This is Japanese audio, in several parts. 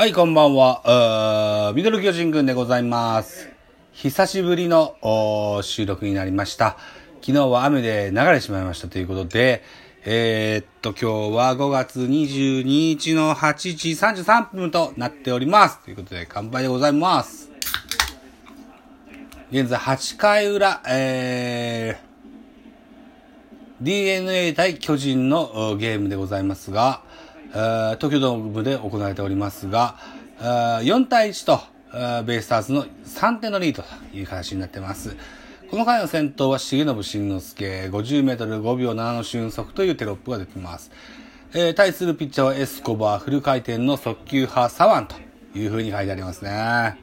はい、こんばんは。ミドル巨人軍でございます。久しぶりの収録になりました。昨日は雨で流れてしまいましたということで、えーっと、今日は5月22日の8時33分となっております。ということで、乾杯でございます。現在8回裏、えー、DNA 対巨人のゲームでございますが、東京ドームで行われておりますが、4対1と、ベイスターズの3点のリードという形になっています。この回の先頭は重信慎之介、50メートル5秒7の俊足というテロップが出ています。えー対するピッチャーはエスコバー、フル回転の速球派左腕という風に書いてありますね。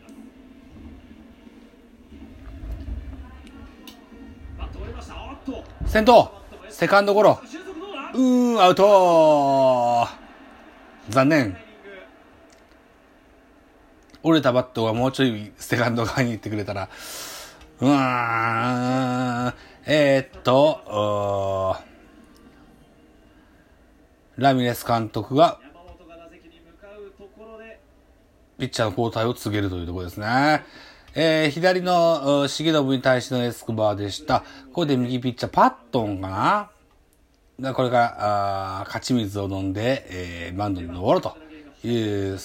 先頭、セカンドゴロ。うーん、アウト残念。折れたバットがもうちょいセカンド側に行ってくれたら、うーん、えー、っと、ラミレス監督がピッチャーの交代を告げるというところですね。えー、左の重信に対してのエスコバーでした。ここで右ピッチャー、パットンかながこれから、あー勝ち水を飲んで、えーマウンドに登るという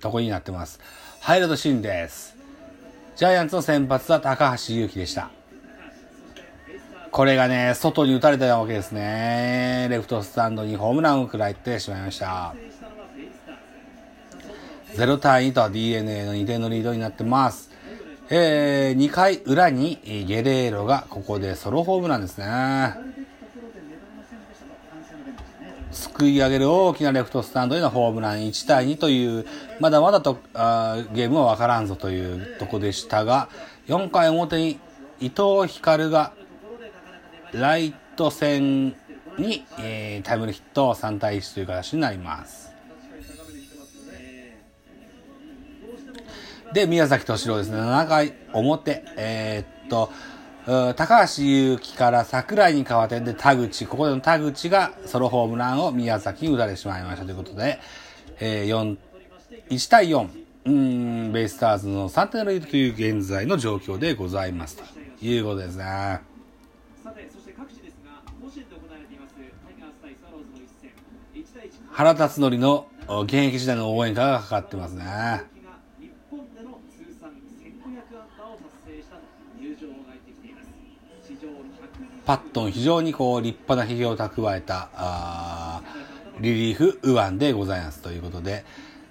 とこになってます。ハイライトシーンです。ジャイアンツの先発は高橋祐希でした。これがね、外に打たれたわけですね。レフトスタンドにホームランを食らいってしまいました。0対2と DNA の2点のリードになってます。えー、2回裏にゲレーロがここでソロホームランですね。くい上げる大きなレフトスタンドへのホームラン1対2という、まだまだとあーゲームは分からんぞというとこでしたが、4回表に伊藤光がライト線に、えータイムリーヒット3対1という形になります。で、宮崎敏郎ですね、7回表、えーっと、高橋祐希から桜井に変わって、で、田口、ここでの田口がソロホームランを宮崎に打たれてしまいました。ということで、えー、4、1対4、うーん、ベイスターズの3点のリードという現在の状況でございます。ということですね。さて、そして各地ですが、甲子園で行われていますタイガース対スワローズの一戦、1対1原辰徳のお現役時代の応援歌がかかってますね。パットン非常にこう立派なひげを蓄えたあリリーフ右腕でございますということで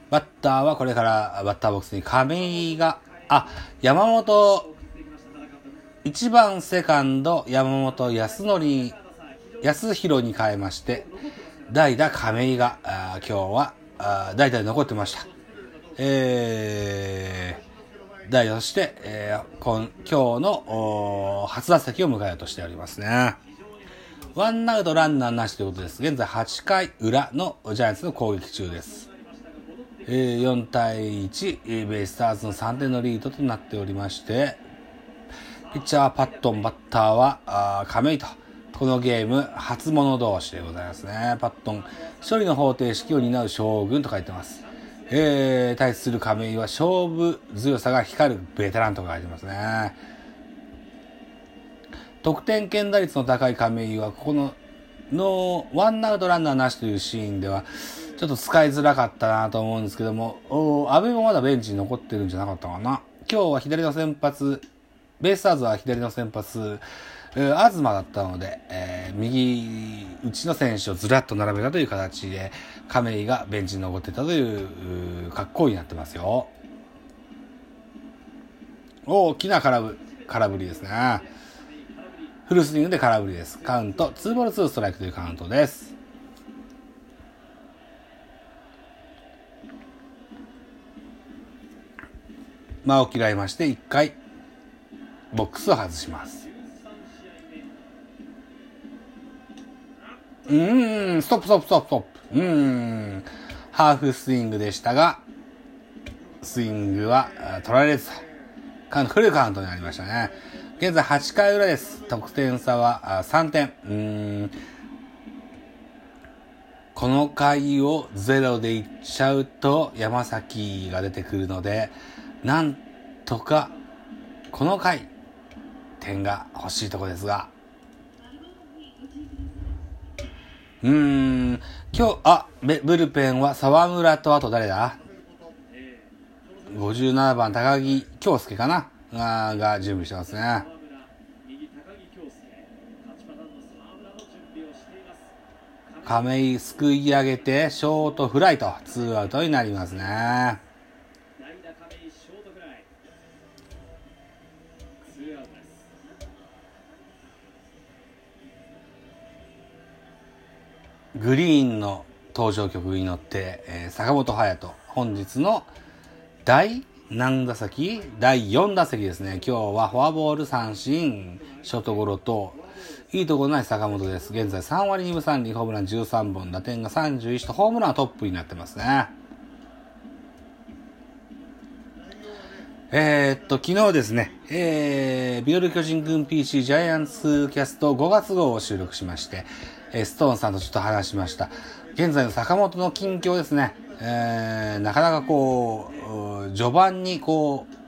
バッターはこれからバッターボックスに亀井があ山本1番セカンド山本康則康弘に変えまして代打亀井があ今日は代打で残ってました。えー代打として、えー今今日の初打席を迎えようとしておりますね。ワンアウトランナーなしということです。現在8回裏のジャイアンツの攻撃中です。えー4対1、ベイスターズの3点のリードとなっておりまして、ピッチャーはパットン、バッターはあー亀井と、このゲーム初物同士でございますね。パットン、処理の方程式を担う将軍と書いてます。えー、対する亀井は勝負強さが光るベテランと書いてますね。得点圏打率の高い亀井は、ここの、の、ワンアウトランナーなしというシーンでは、ちょっと使いづらかったなと思うんですけども、お安倍もまだベンチに残ってるんじゃなかったかな。今日は左の先発、ベイスターズは左の先発、東だったので、えー右打ちの選手をずらっと並べたという形で、亀井がベンチに残ってたという、格好になってますよ。大きな空振空振りですね。フルスイングで空振りです。カウント、2ボール2ストライクというカウントです。間を嫌いまして、1回、ボックスを外します。うーん、ストップストップストップストップ。うーん、ハーフスイングでしたが、スイングは取られず、カウント、フルカウントになりましたね。現在8回裏です。得点差は3点。うーん、この回をゼロでいっちゃうと山崎が出てくるので、なんとかこの回、点が欲しいとこですが、うーん、今日、あ、ブルペンは沢村とあと誰だ ?57 番高木京介かな？がが準備してますね。亀井すくい上げてショートフライとツーアウトになりますね。グリーンの登場曲に乗って、えー、坂本勇人、本日の第何打席第4打席ですね。今日はフォアボール三振、ショートゴロと、いいところない坂本です。現在3割2分3厘、ホームラン13本、打点が31と、ホームランはトップになってますね。えー、っと、昨日ですね、えー、ビオル巨人軍 PC ジャイアンツキャスト5月号を収録しまして、え、ストーンさんとちょっと話しました。現在の坂本の近況ですね。えー、なかなかこう、序盤にこう、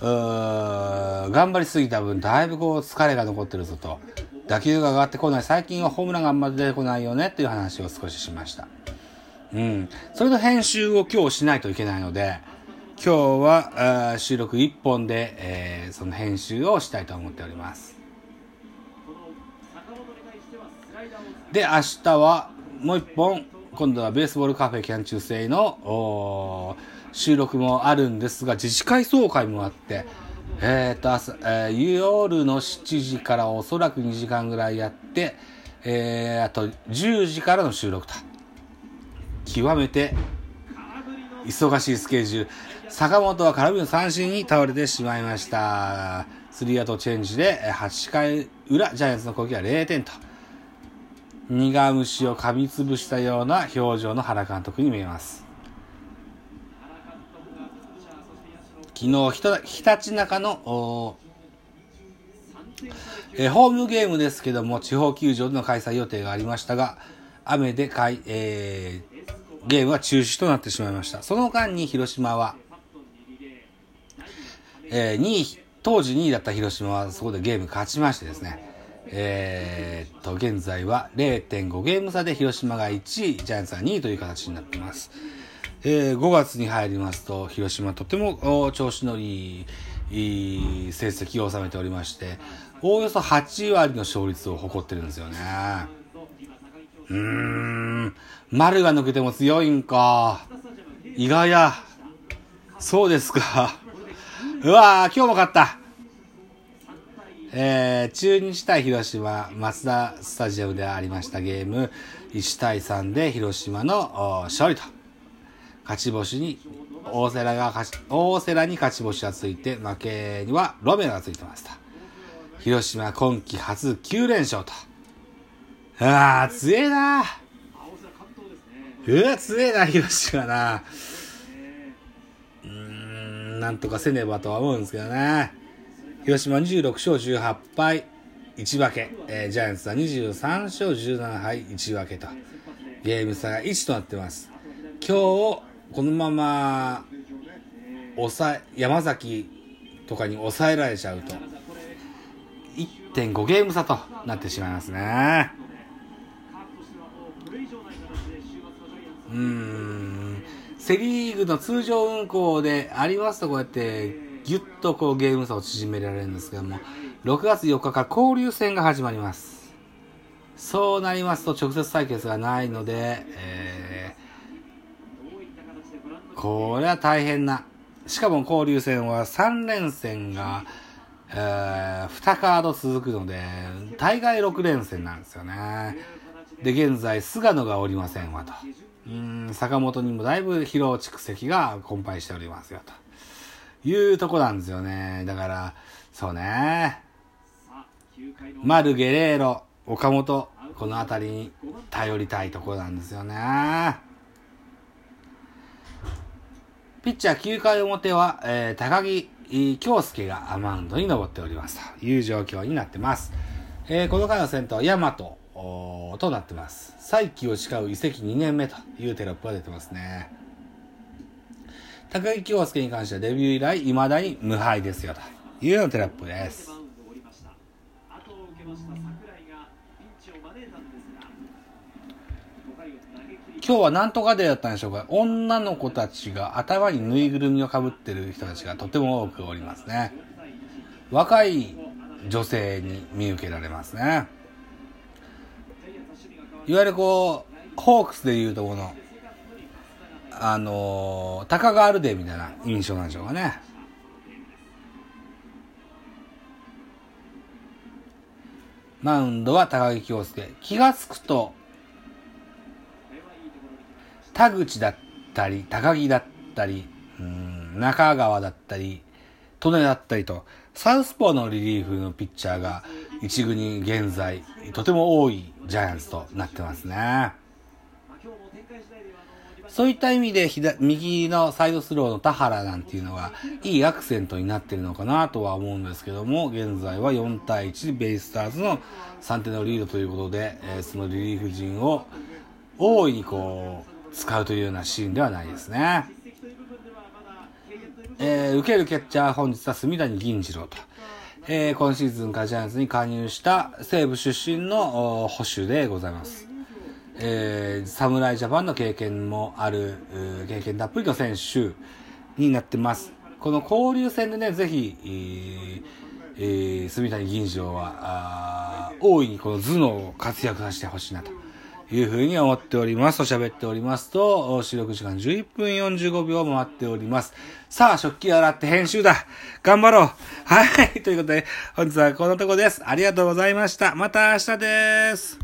頑張りすぎた分、だいぶこう疲れが残ってるぞと。打球が上がってこない。最近はホームランがあんまり出てこないよねっていう話を少ししました。うん。それと編集を今日しないといけないので、今日は収録1本で、えー、その編集をしたいと思っております。で、明日はもう1本今度はベースボールカフェキャン中制の収録もあるんですが、自治会総会もあって、えー、と、朝、えー、夜の7時からおそらく2時間ぐらいやって、えー、あと10時からの収録と。極めて忙しいスケジュール。坂本は空振りの三振に倒れてしまいました。スリーアウトチェンジで8回裏、ジャイアンツの攻撃は0点と。苦虫を噛みつぶしたような表情の原監督に見えます。昨日、ひたちなかの、えホームゲームですけども、地方球場での開催予定がありましたが、雨でかい、えー、ゲームは中止となってしまいました。その間に広島は、えー、2位、当時2位だった広島はそこでゲーム勝ちましてですね、えー、っと、現在は0.5ゲーム差で広島が1位、ジャイアンツが2位という形になってます。えー、5月に入りますと、広島とても調子のいい成績を収めておりまして、おおよそ8割の勝率を誇ってるんですよね。うーん、丸が抜けても強いんか。意外や。そうですか。うわー、今日も勝った。えー、中日対広島、松田スタジアムでありましたゲーム、1対3で広島の勝利と。勝ち星に、大瀬良が勝ち、大瀬良に勝ち星がついて、負けにはロメロがついてました。広島今季初9連勝と。ああ、強えなうわ、強えな、広島な。うーん、なんとかせねばとは思うんですけどね。広島26勝18敗1分け、えー、ジャイアンツは23勝17敗1分けと、ゲーム差が1となってます。今日、このまま、抑え、山崎とかに抑えられちゃうと、1.5ゲーム差となってしまいますね。うん、セリーグの通常運行でありますと、こうやってぎゅっとこうゲーム差を縮められるんですけども、6月4日から交流戦が始まります。そうなりますと直接対決がないので、えー、これは大変な。しかも交流戦は3連戦が、えー、2カード続くので、大概6連戦なんですよね。で、現在、菅野がおりませんわと。うん、坂本にもだいぶ疲労蓄積が困憊しておりますよと。いうとこなんですよね。だから、そうね。丸ゲレーロ、岡本、この辺りに頼りたいとこなんですよね。ピッチャー9回表は、えー、高木京介がマウンドに登っておりますという状況になってます。えー、この回の先頭、大和、となってます。再起を誓う移籍2年目というテロップが出てますね。高木京介に関してはデビュー以来未だに無敗ですよというようなテロップです。今日はなんとかデーだったんでしょうか女の子たちが頭にぬいぐるみをかぶってる人たちがとても多くおりますね。若い女性に見受けられますね。いわゆるこう、ホークスでいうとこの、あのー、高川アルデみたいな印象なんでしょうかね。マウンドは高木京介。気がつくと、田口だったり、高木だったり、中川だったり、利根だったりと、サウスポーのリリーフのピッチャーが一軍に現在、とても多いジャイアンツとなってますね。まあ今日も展開次第ではあのそういった意味で左、右のサイドスローの田原なんていうのが、いいアクセントになってるのかなとは思うんですけども、現在は4対1ベイスターズの3点のリードということで、えーそのリリーフ陣を大いにこう、使うというようなシーンではないですね。えー受けるキャッチャー本日は住谷銀次郎と、えー今シーズンからジャイアンツに加入した西武出身のお保守でございます。えー侍ジャパンの経験もある、経験たっぷりの選手になってます。この交流戦でね、ぜひ、えー住谷銀次郎は、大いにこの頭脳を活躍させてほしいなというふうに思っておりますと喋っておりますと、収録時間11分45秒回っております。さあ、食器洗って編集だ頑張ろうはいということで、本日はこのとこです。ありがとうございました。また明日です